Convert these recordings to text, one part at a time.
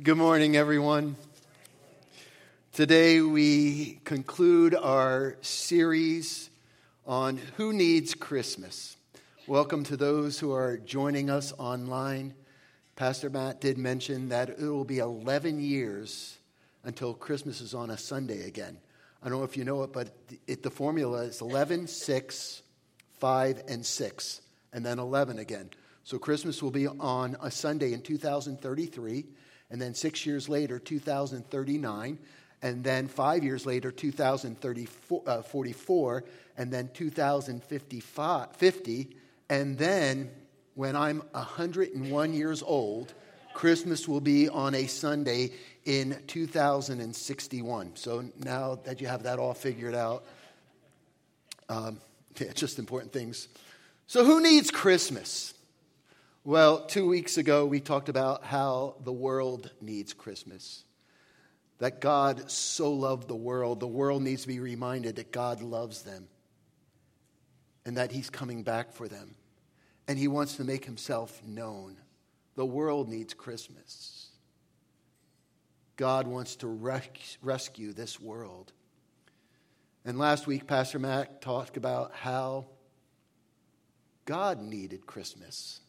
Good morning, everyone. Today we conclude our series on Who Needs Christmas. Welcome to those who are joining us online. Pastor Matt did mention that it will be 11 years until Christmas is on a Sunday again. I don't know if you know it, but it, the formula is 11, 6, 5, and 6, and then 11 again. So Christmas will be on a Sunday in 2033 and then six years later, 2039, and then five years later, 2044, uh, and then 2050, and then when I'm 101 years old, Christmas will be on a Sunday in 2061. So now that you have that all figured out, um, yeah, just important things. So, who needs Christmas? Well, two weeks ago, we talked about how the world needs Christmas. That God so loved the world. The world needs to be reminded that God loves them and that He's coming back for them. And He wants to make Himself known. The world needs Christmas. God wants to res- rescue this world. And last week, Pastor Matt talked about how God needed Christmas.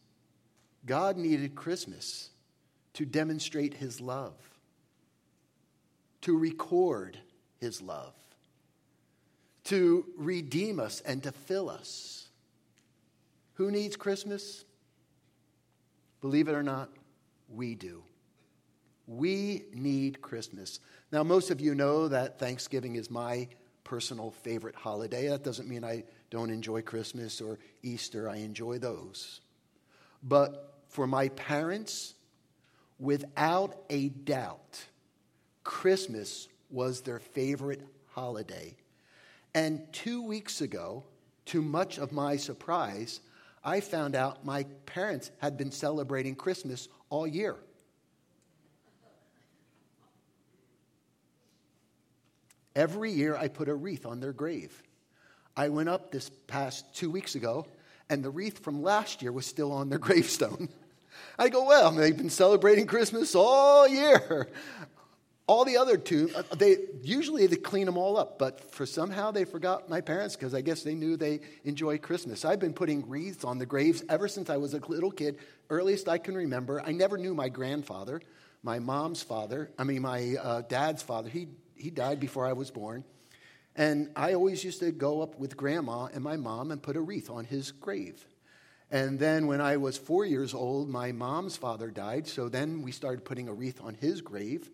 God needed Christmas to demonstrate his love, to record his love, to redeem us and to fill us. Who needs Christmas? Believe it or not, we do. We need Christmas. Now, most of you know that Thanksgiving is my personal favorite holiday. That doesn't mean I don't enjoy Christmas or Easter, I enjoy those. But for my parents, without a doubt, Christmas was their favorite holiday. And two weeks ago, to much of my surprise, I found out my parents had been celebrating Christmas all year. Every year I put a wreath on their grave. I went up this past two weeks ago and the wreath from last year was still on their gravestone. I go, well, they've been celebrating Christmas all year. All the other two, uh, they usually they clean them all up, but for somehow they forgot my parents because I guess they knew they enjoy Christmas. I've been putting wreaths on the graves ever since I was a little kid, earliest I can remember. I never knew my grandfather, my mom's father. I mean, my uh, dad's father. He he died before I was born. And I always used to go up with grandma and my mom and put a wreath on his grave. And then when I was four years old, my mom's father died. So then we started putting a wreath on his grave.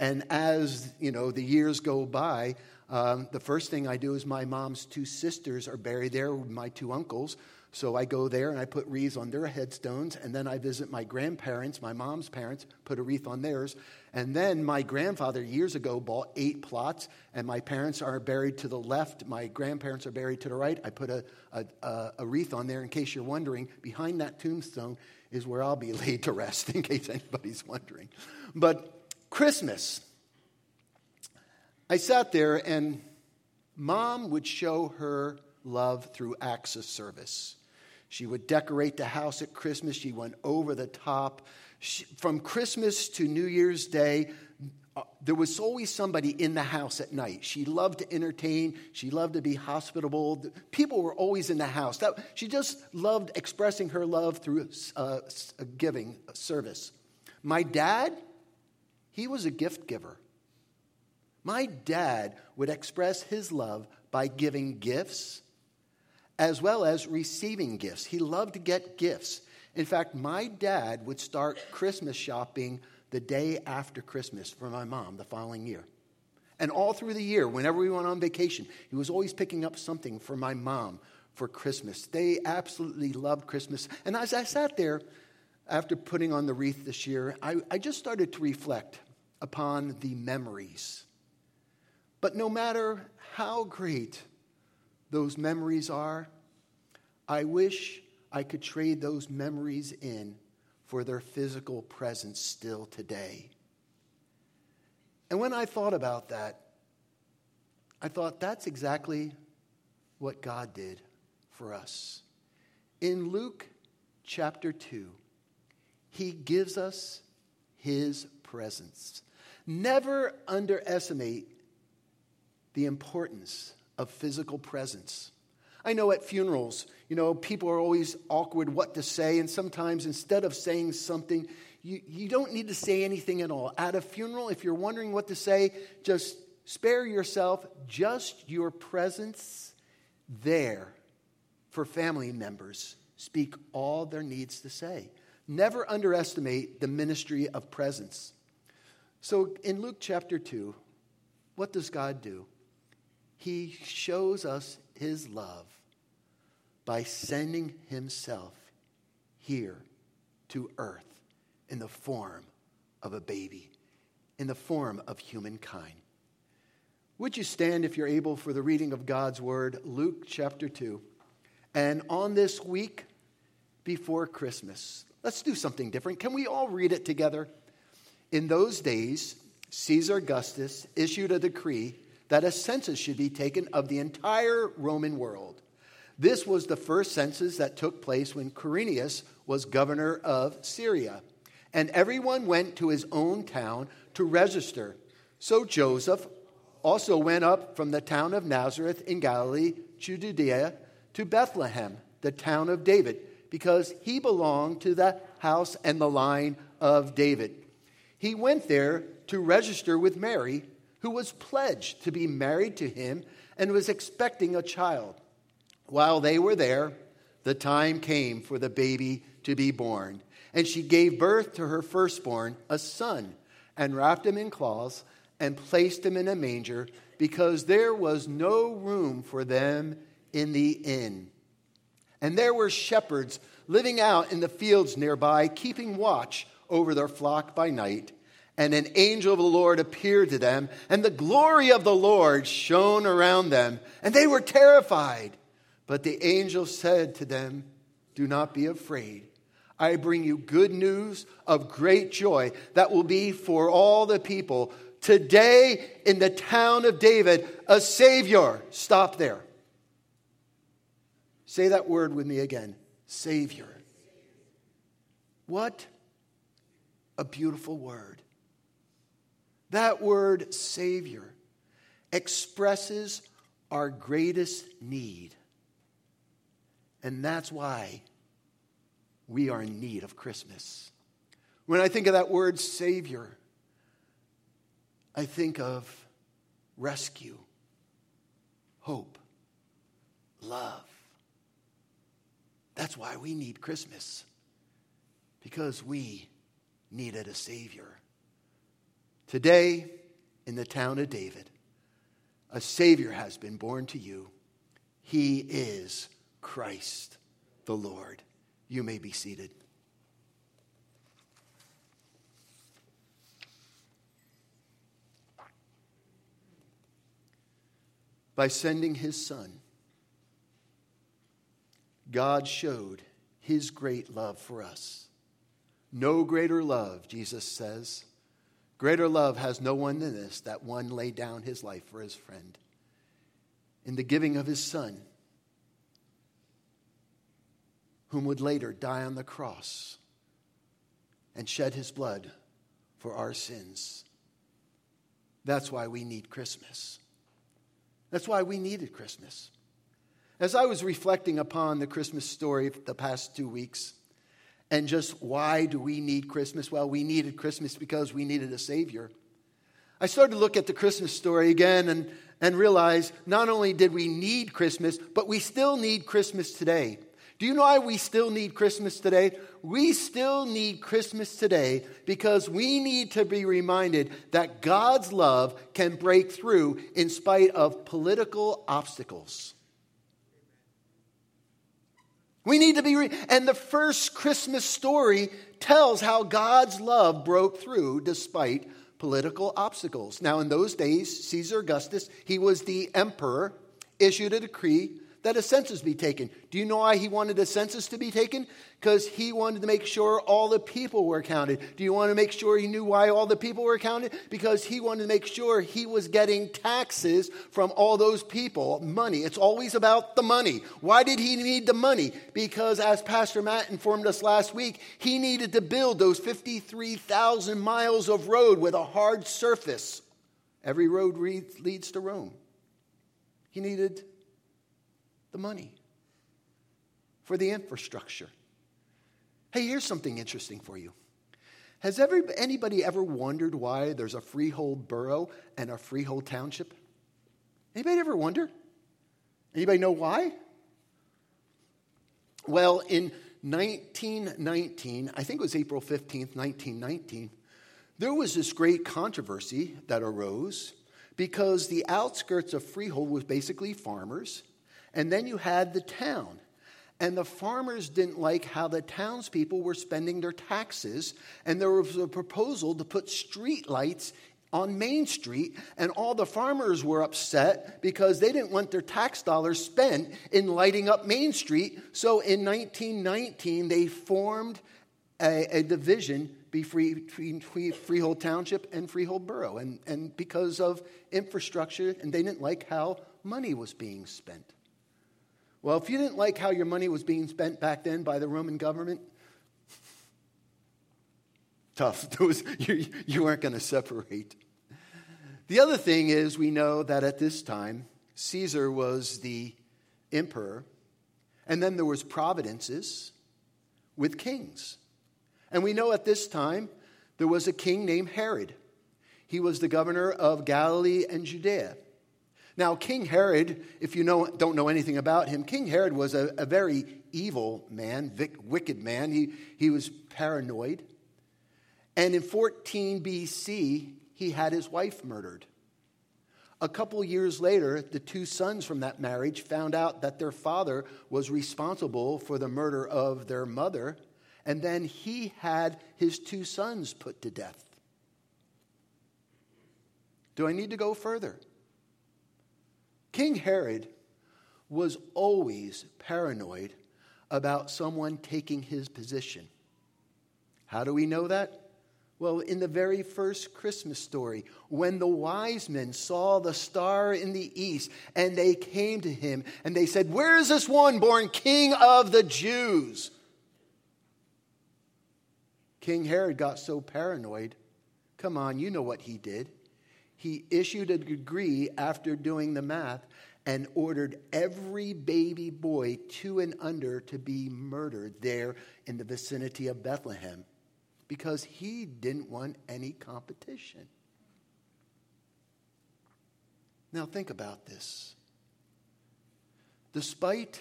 And as you know, the years go by, um, the first thing I do is my mom's two sisters are buried there my two uncles. So I go there and I put wreaths on their headstones, and then I visit my grandparents, my mom's parents, put a wreath on theirs. And then my grandfather years ago bought eight plots, and my parents are buried to the left, my grandparents are buried to the right. I put a, a, a wreath on there in case you're wondering. Behind that tombstone is where I'll be laid to rest, in case anybody's wondering. But Christmas, I sat there and mom would show her love through acts of service. She would decorate the house at Christmas. She went over the top. She, from Christmas to New Year's Day, uh, there was always somebody in the house at night. She loved to entertain. She loved to be hospitable. People were always in the house. That, she just loved expressing her love through uh, giving service. My dad, he was a gift giver. My dad would express his love by giving gifts as well as receiving gifts. He loved to get gifts. In fact, my dad would start Christmas shopping the day after Christmas for my mom the following year. And all through the year, whenever we went on vacation, he was always picking up something for my mom for Christmas. They absolutely loved Christmas. And as I sat there after putting on the wreath this year, I, I just started to reflect upon the memories. But no matter how great those memories are, I wish I could trade those memories in for their physical presence still today. And when I thought about that, I thought that's exactly what God did for us. In Luke chapter 2, he gives us his presence. Never underestimate the importance of physical presence. I know at funerals, you know, people are always awkward what to say, and sometimes instead of saying something, you, you don't need to say anything at all. At a funeral, if you're wondering what to say, just spare yourself just your presence there for family members. Speak all there needs to say. Never underestimate the ministry of presence. So in Luke chapter 2, what does God do? He shows us his love by sending himself here to earth in the form of a baby, in the form of humankind. Would you stand, if you're able, for the reading of God's word, Luke chapter 2? And on this week before Christmas, let's do something different. Can we all read it together? In those days, Caesar Augustus issued a decree that a census should be taken of the entire Roman world. This was the first census that took place when Quirinius was governor of Syria. And everyone went to his own town to register. So Joseph also went up from the town of Nazareth in Galilee to Judea to Bethlehem, the town of David, because he belonged to the house and the line of David. He went there to register with Mary, who was pledged to be married to him and was expecting a child. While they were there, the time came for the baby to be born. And she gave birth to her firstborn, a son, and wrapped him in cloths and placed him in a manger because there was no room for them in the inn. And there were shepherds living out in the fields nearby, keeping watch over their flock by night. And an angel of the Lord appeared to them, and the glory of the Lord shone around them, and they were terrified. But the angel said to them, Do not be afraid. I bring you good news of great joy that will be for all the people. Today, in the town of David, a Savior. Stop there. Say that word with me again Savior. What a beautiful word. That word, Savior, expresses our greatest need. And that's why we are in need of Christmas. When I think of that word Savior, I think of rescue, hope, love. That's why we need Christmas, because we needed a Savior. Today, in the town of David, a Savior has been born to you. He is Christ the Lord. You may be seated. By sending his son, God showed his great love for us. No greater love, Jesus says. Greater love has no one than this, that one laid down his life for his friend. In the giving of his son, whom would later die on the cross and shed his blood for our sins. That's why we need Christmas. That's why we needed Christmas. As I was reflecting upon the Christmas story the past two weeks, and just why do we need Christmas? Well, we needed Christmas because we needed a Savior. I started to look at the Christmas story again and, and realize not only did we need Christmas, but we still need Christmas today. Do you know why we still need Christmas today? We still need Christmas today because we need to be reminded that God's love can break through in spite of political obstacles. We need to be, re- and the first Christmas story tells how God's love broke through despite political obstacles. Now, in those days, Caesar Augustus, he was the emperor, issued a decree that a census be taken. Do you know why he wanted a census to be taken? Because he wanted to make sure all the people were counted. Do you want to make sure he knew why all the people were counted? Because he wanted to make sure he was getting taxes from all those people, money. It's always about the money. Why did he need the money? Because, as Pastor Matt informed us last week, he needed to build those 53,000 miles of road with a hard surface. Every road leads to Rome. He needed the money for the infrastructure. Hey, here's something interesting for you. Has ever, anybody ever wondered why there's a freehold borough and a freehold township? Anybody ever wonder? Anybody know why? Well, in 1919, I think it was April 15th, 1919, there was this great controversy that arose because the outskirts of Freehold was basically farmers, and then you had the town. And the farmers didn't like how the townspeople were spending their taxes, and there was a proposal to put street lights on Main Street, and all the farmers were upset because they didn't want their tax dollars spent in lighting up Main Street. So in 1919, they formed a, a division between Freehold Township and Freehold Borough, and, and because of infrastructure, and they didn't like how money was being spent. Well, if you didn't like how your money was being spent back then by the Roman government, tough. Was, you, you weren't going to separate. The other thing is, we know that at this time, Caesar was the emperor, and then there was providences with kings. And we know at this time there was a king named Herod. He was the governor of Galilee and Judea. Now, King Herod, if you know, don't know anything about him, King Herod was a, a very evil man, vic, wicked man. He, he was paranoid. And in 14 BC, he had his wife murdered. A couple years later, the two sons from that marriage found out that their father was responsible for the murder of their mother, and then he had his two sons put to death. Do I need to go further? King Herod was always paranoid about someone taking his position. How do we know that? Well, in the very first Christmas story, when the wise men saw the star in the east and they came to him and they said, Where is this one born king of the Jews? King Herod got so paranoid. Come on, you know what he did he issued a decree after doing the math and ordered every baby boy two and under to be murdered there in the vicinity of Bethlehem because he didn't want any competition. Now, think about this. Despite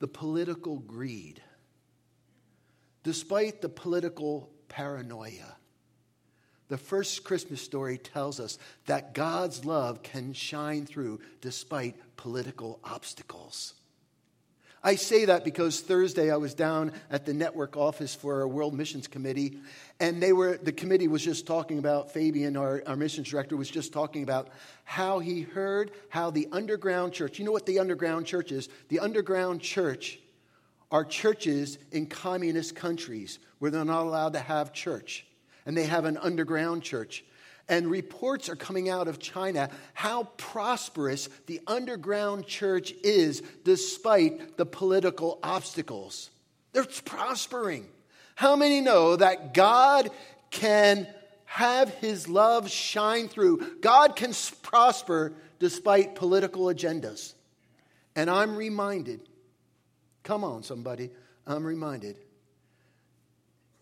the political greed, despite the political paranoia, the first Christmas story tells us that God's love can shine through despite political obstacles. I say that because Thursday I was down at the network office for our World Missions Committee, and they were the committee was just talking about Fabian, our, our missions director, was just talking about how he heard how the underground church. You know what the underground church is? The underground church are churches in communist countries where they're not allowed to have church and they have an underground church. And reports are coming out of China how prosperous the underground church is despite the political obstacles. They're prospering. How many know that God can have his love shine through? God can prosper despite political agendas. And I'm reminded, come on, somebody, I'm reminded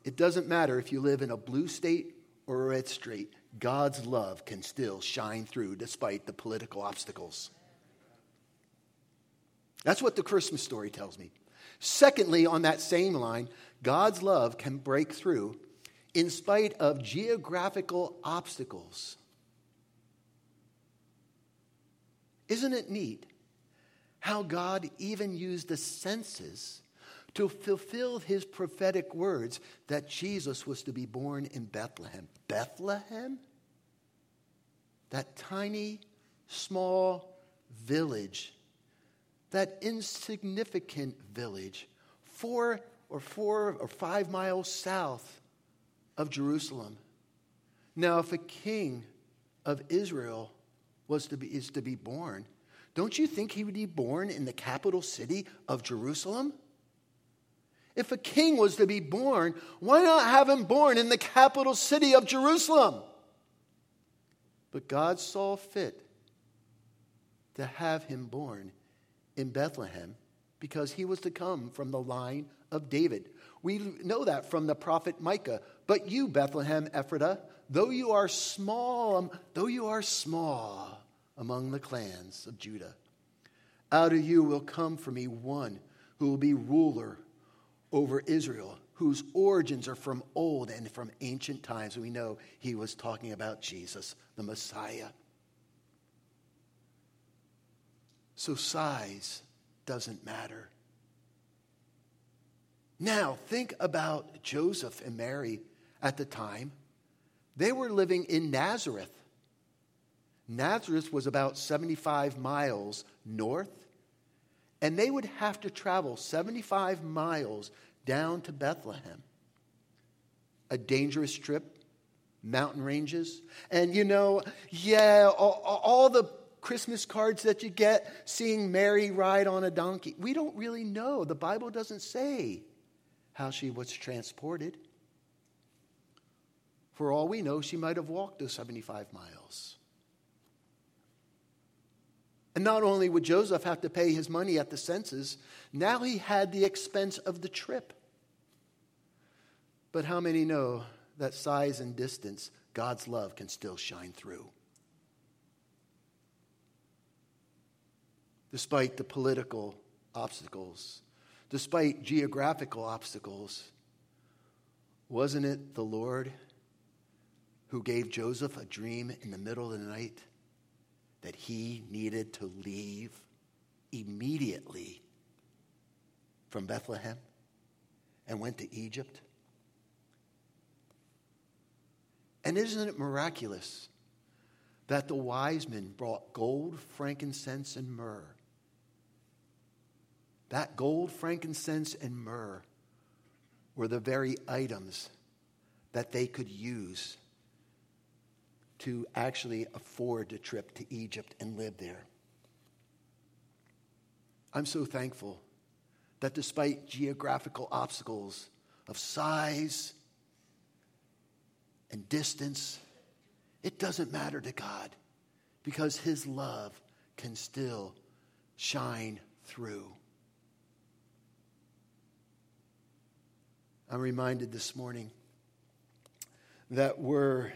it doesn't matter if you live in a blue state or a red state, God's love can still shine through despite the political obstacles. That's what the Christmas story tells me. Secondly, on that same line, God's love can break through in spite of geographical obstacles. Isn't it neat how God even used the census to fulfill his prophetic words that Jesus was to be born in Bethlehem. Bethlehem? That tiny, small village, that insignificant village, four or four or five miles south of Jerusalem. Now, if a king of Israel was to be, is to be born, don't you think he would be born in the capital city of Jerusalem? If a king was to be born, why not have him born in the capital city of Jerusalem? But God saw fit to have him born in Bethlehem because he was to come from the line of David. We know that from the prophet Micah. But you, Bethlehem Ephratah, though you are small, um, though you are small among the clans of Judah, out of you will come for me one who will be ruler over Israel, whose origins are from old and from ancient times. We know he was talking about Jesus, the Messiah. So size doesn't matter. Now, think about Joseph and Mary at the time. They were living in Nazareth. Nazareth was about 75 miles north, and they would have to travel 75 miles down to Bethlehem. A dangerous trip, mountain ranges. And you know, yeah, all, all, the Christmas cards that you get seeing Mary ride on a donkey, we don't really know. The Bible doesn't say how she was transported. For all we know, she might have walked those 75 miles. And not only would Joseph have to pay his money at the census, now he had the expense of the trip. But how many know that size and distance, God's love can still shine through? Despite the political obstacles, despite geographical obstacles, wasn't it the Lord who gave Joseph a dream in the middle of the night that he needed to leave immediately from Bethlehem and went to Egypt? And isn't it miraculous that the wise men brought gold, frankincense, and myrrh? That gold, frankincense, and myrrh were the very items that they could use to actually afford a trip to Egypt and live there. I'm so thankful that despite geographical obstacles of size and distance, it doesn't matter to God because His love can still shine through. I'm reminded this morning that we're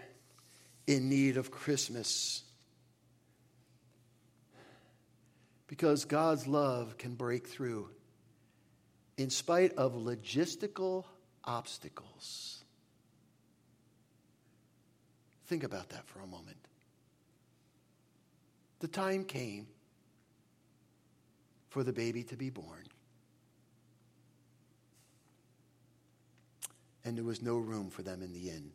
in need of Christmas because God's love can break through in spite of logistical obstacles. Think about that for a moment. The time came for the baby to be born. And there was no room for them in the inn.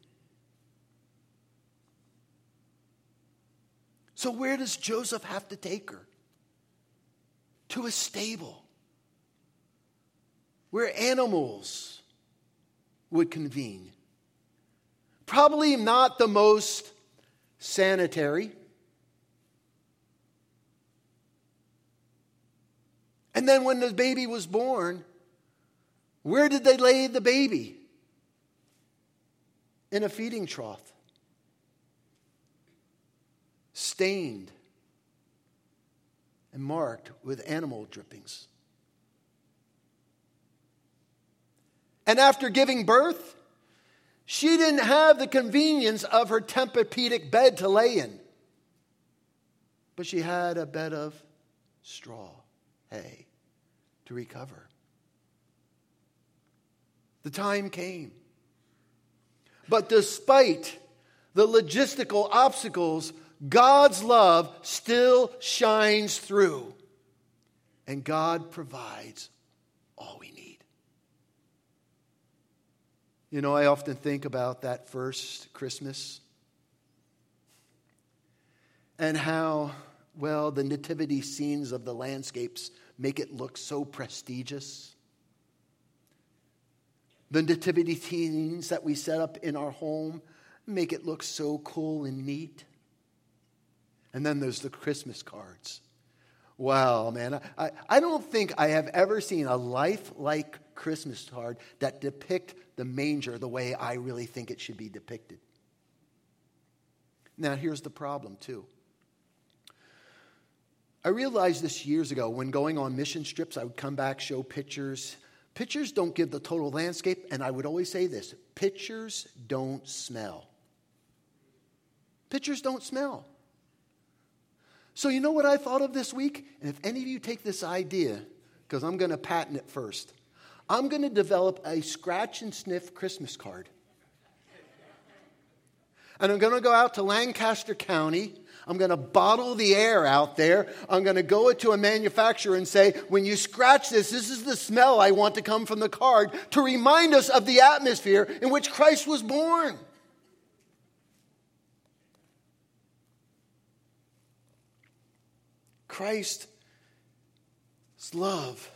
So, where does Joseph have to take her? To a stable where animals would convene. Probably not the most sanitary. And then when the baby was born, where did they lay the baby? In a feeding trough, stained and marked with animal drippings. And after giving birth, she didn't have the convenience of her Tempur-Pedic bed to lay in, but she had a bed of straw, hay, to recover. The time came. But despite the logistical obstacles, God's love still shines through. And God provides all we need. You know, I often think about that first Christmas and how well, the nativity scenes of the landscapes make it look so prestigious. The nativity scenes that we set up in our home make it look so cool and neat. And then there's the Christmas cards. Wow, man. I, I don't think I have ever seen a lifelike Christmas card that depict the manger the way I really think it should be depicted. Now, here's the problem, too. I realized this years ago when going on mission trips, I would come back, show pictures. Pictures don't give the total landscape, and I would always say this pictures don't smell. Pictures don't smell. So, you know what I thought of this week? And if any of you take this idea, because I'm going to patent it first, I'm going to develop a scratch and sniff Christmas card. And I'm going to go out to Lancaster County. I'm going to bottle the air out there. I'm going to go to a manufacturer and say, when you scratch this, this is the smell I want to come from the card to remind us of the atmosphere in which Christ was born. Christ's love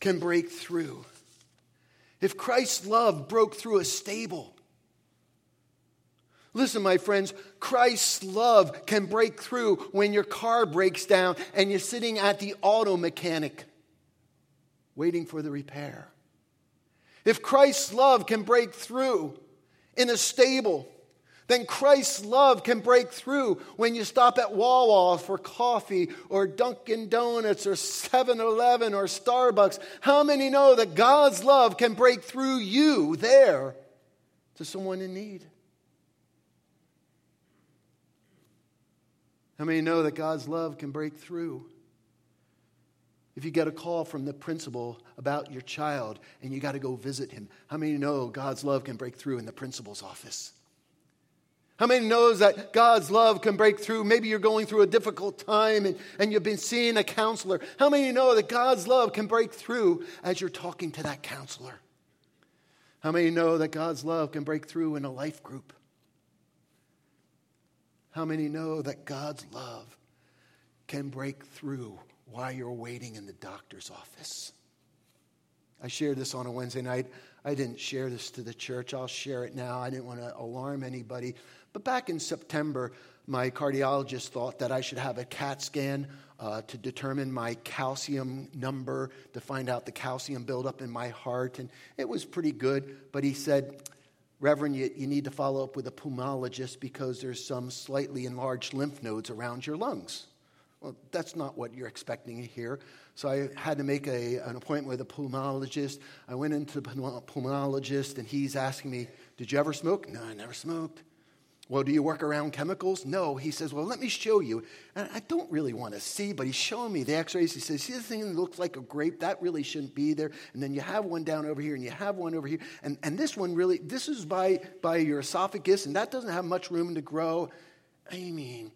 can break through. If Christ's love broke through a stable, Listen, my friends, Christ's love can break through when your car breaks down and you're sitting at the auto mechanic waiting for the repair. If Christ's love can break through in a stable then Christ's love can break through when you stop at Wawa for coffee or Dunkin' Donuts or 7 Eleven or Starbucks. How many know that God's love can break through you there to someone in need? How many know that God's love can break through? If you get a call from the principal about your child and you got to go visit him, how many know God's love can break through in the principal's office? How many knows that God's love can break through? Maybe you're going through a difficult time and, and you've been seeing a counselor. How many know that God's love can break through as you're talking to that counselor? How many know that God's love can break through in a life group? How many know that God's love can break through while you're waiting in the doctor's office? I shared this on a Wednesday night. I didn't share this to the church. I'll share it now. I didn't want to alarm anybody. But back in September, my cardiologist thought that I should have a CAT scan uh, to determine my calcium number, to find out the calcium buildup in my heart. And it was pretty good. But he said, Reverend, you, you need to follow up with a pulmonologist because there's some slightly enlarged lymph nodes around your lungs. Well, that's not what you're expecting to hear. So I had to make a, an appointment with a pulmonologist. I went into the pulmonologist, and he's asking me, Did you ever smoke? No, I never smoked. Well, do you work around chemicals? No. He says, Well, let me show you. And I don't really want to see, but he's showing me the x rays. He says, See the thing that looks like a grape? That really shouldn't be there. And then you have one down over here, and you have one over here. And, and this one really, this is by, by your esophagus, and that doesn't have much room to grow. I mean,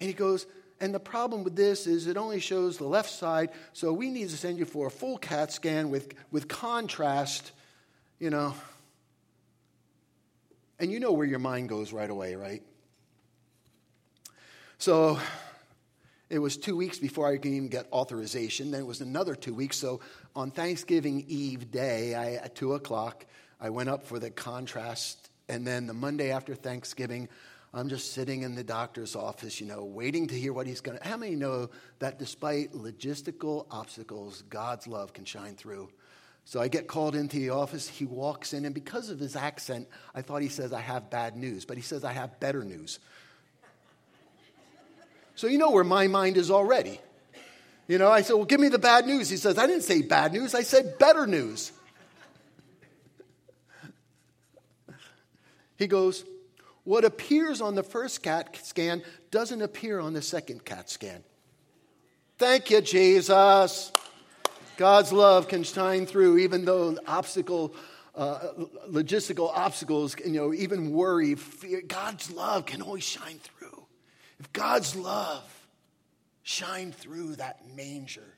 and he goes, and the problem with this is it only shows the left side, so we need to send you for a full CAT scan with, with contrast, you know. And you know where your mind goes right away, right? So it was two weeks before I could even get authorization. Then it was another two weeks. So on Thanksgiving Eve day, I, at 2 o'clock, I went up for the contrast. And then the Monday after Thanksgiving, I'm just sitting in the doctor's office, you know, waiting to hear what he's going to. How many know that despite logistical obstacles, God's love can shine through? So I get called into the office. He walks in, and because of his accent, I thought he says, I have bad news, but he says, I have better news. So you know where my mind is already. You know, I said, Well, give me the bad news. He says, I didn't say bad news, I said better news. He goes, What appears on the first CAT scan doesn't appear on the second CAT scan. Thank you, Jesus. God's love can shine through even though obstacle, uh, logistical obstacles, you know, even worry, fear. God's love can always shine through. If God's love shined through that manger,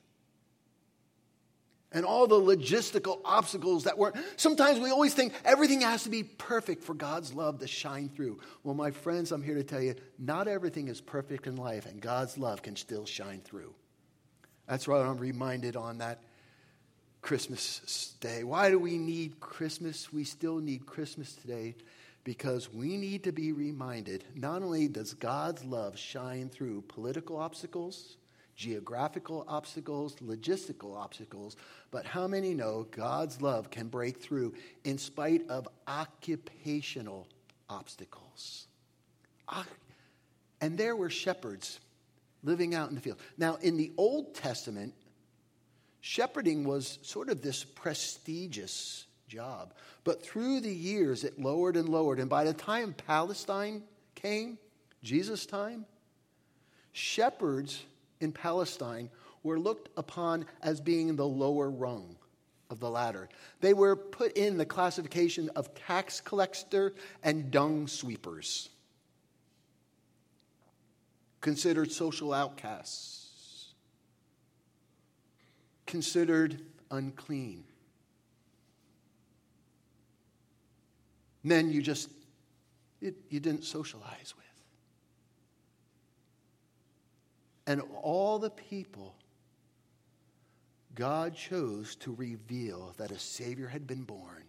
and all the logistical obstacles that were. Sometimes we always think everything has to be perfect for God's love to shine through. Well, my friends, I'm here to tell you not everything is perfect in life, and God's love can still shine through. That's what I'm reminded on that Christmas day. Why do we need Christmas? We still need Christmas today because we need to be reminded not only does God's love shine through political obstacles, geographical obstacles, logistical obstacles, but how many know God's love can break through in spite of occupational obstacles? And there were shepherds living out in the field. Now, in the Old Testament, Shepherding was sort of this prestigious job. But through the years, it lowered and lowered. And by the time Palestine came, Jesus' time, shepherds in Palestine were looked upon as being the lower rung of the ladder. They were put in the classification of tax collector and dung sweepers, considered social outcasts considered unclean. Men you just it, you didn't socialize with. And all the people God chose to reveal that a Savior had been born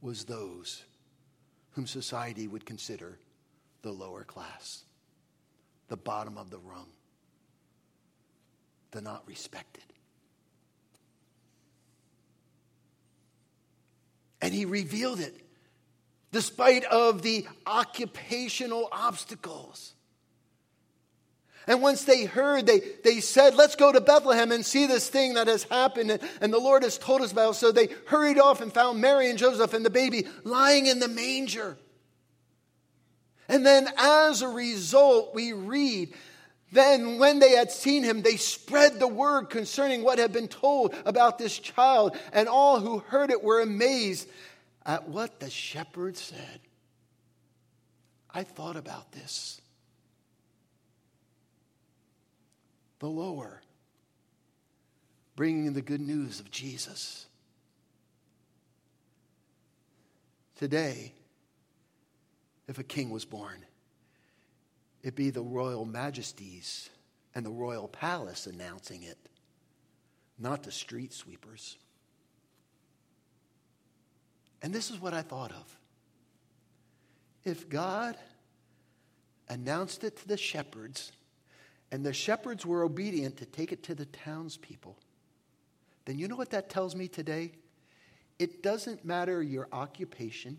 was those whom society would consider the lower class, the bottom of the rung the not respected. And he revealed it despite of the occupational obstacles. And once they heard, they, they said, Let's go to Bethlehem and see this thing that has happened. And, and the Lord has told us about. So they hurried off and found Mary and Joseph and the baby lying in the manger. And then as a result, we read then, when they had seen him, they spread the word concerning what had been told about this child, and all who heard it were amazed at what the shepherd said. I thought about this. The lower, bringing the good news of Jesus. Today, if a king was born, it be the royal majesties and the royal palace announcing it, not the street sweepers. And this is what I thought of. If God announced it to the shepherds, and the shepherds were obedient to take it to the townspeople, then you know what that tells me today? It doesn't matter your occupation.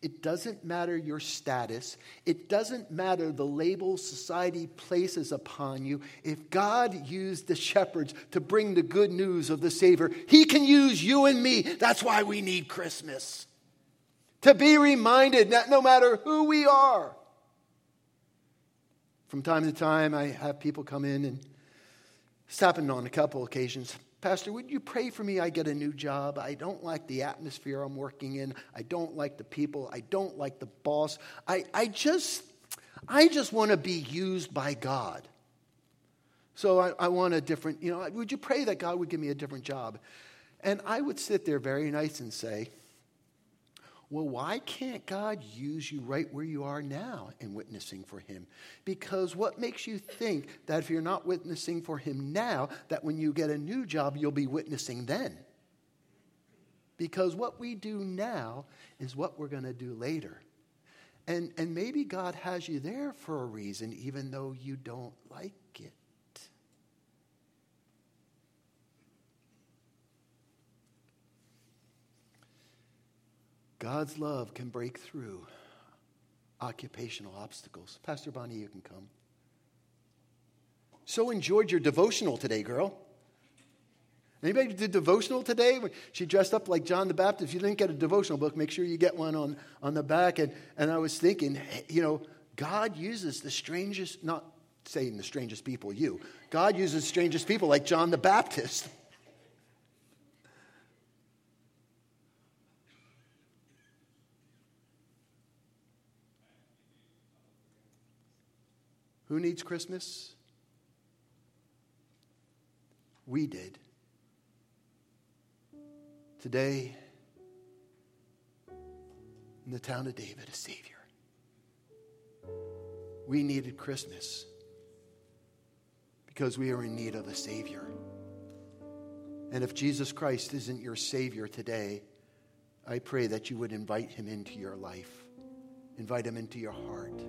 It doesn't matter your status. It doesn't matter the label society places upon you. If God used the shepherds to bring the good news of the Savior, He can use you and me. That's why we need Christmas. To be reminded that no matter who we are, from time to time, I have people come in and it's happened on a couple occasions. Pastor, would you pray for me? I get a new job. I don't like the atmosphere I'm working in. I don't like the people. I don't like the boss. I, I just, I just want to be used by God. So I, I want a different, you know, would you pray that God would give me a different job? And I would sit there very nice and say, well, why can't God use you right where you are now in witnessing for Him? Because what makes you think that if you're not witnessing for Him now, that when you get a new job, you'll be witnessing then? Because what we do now is what we're going to do later. And, and maybe God has you there for a reason, even though you don't like it. God's love can break through occupational obstacles. Pastor Bonnie, you can come. So enjoyed your devotional today, girl. Anybody did devotional today? She dressed up like John the Baptist. If you didn't get a devotional book, make sure you get one on, on the back. And, and I was thinking, you know, God uses the strangest, not saying the strangest people, you. God uses strangest people like John the Baptist. Who needs Christmas? we did. Today, in the town of David, a Savior. We needed Christmas because we are in need of a Savior. And if Jesus Christ isn't your Savior today, I pray that you would invite him into your life, invite him into your heart,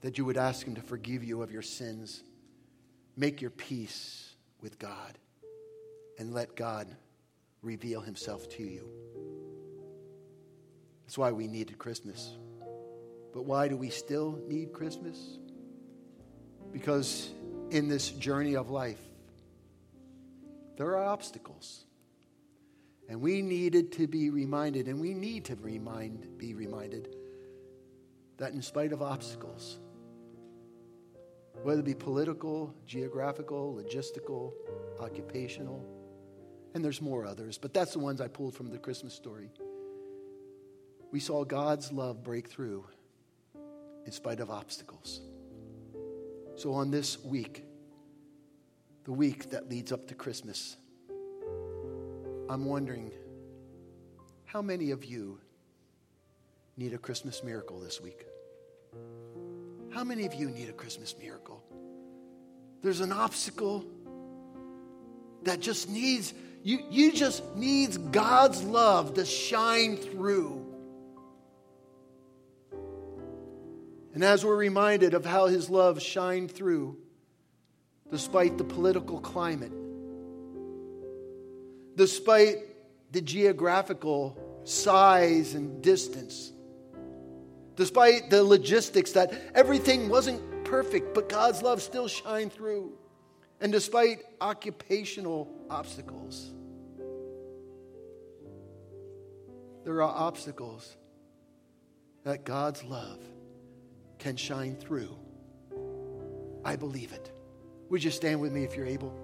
that you would ask him to forgive you of your sins, make your peace with God, and let God reveal himself to you. That's why we needed Christmas. But why do we still need Christmas? Because in this journey of life, there are obstacles. And we needed to be reminded, and we need to remind, be reminded that in spite of obstacles, whether it be political, geographical, logistical, occupational, and there's more others, but that's the ones I pulled from the Christmas story. We saw God's love break through in spite of obstacles. So on this week, the week that leads up to Christmas, I'm wondering how many of you need a Christmas miracle this week? How many of you need a Christmas miracle? There's an obstacle that just needs you you just needs God's love to shine through. And as we're reminded of how his love shined through despite the political climate, despite the geographical size and distance, despite the logistics that everything wasn't perfect, but God's love still shined through, and despite occupational obstacles. There are obstacles that God's love can shine through. I believe it. Would you stand with me if you're able?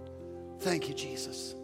Thank you, Jesus.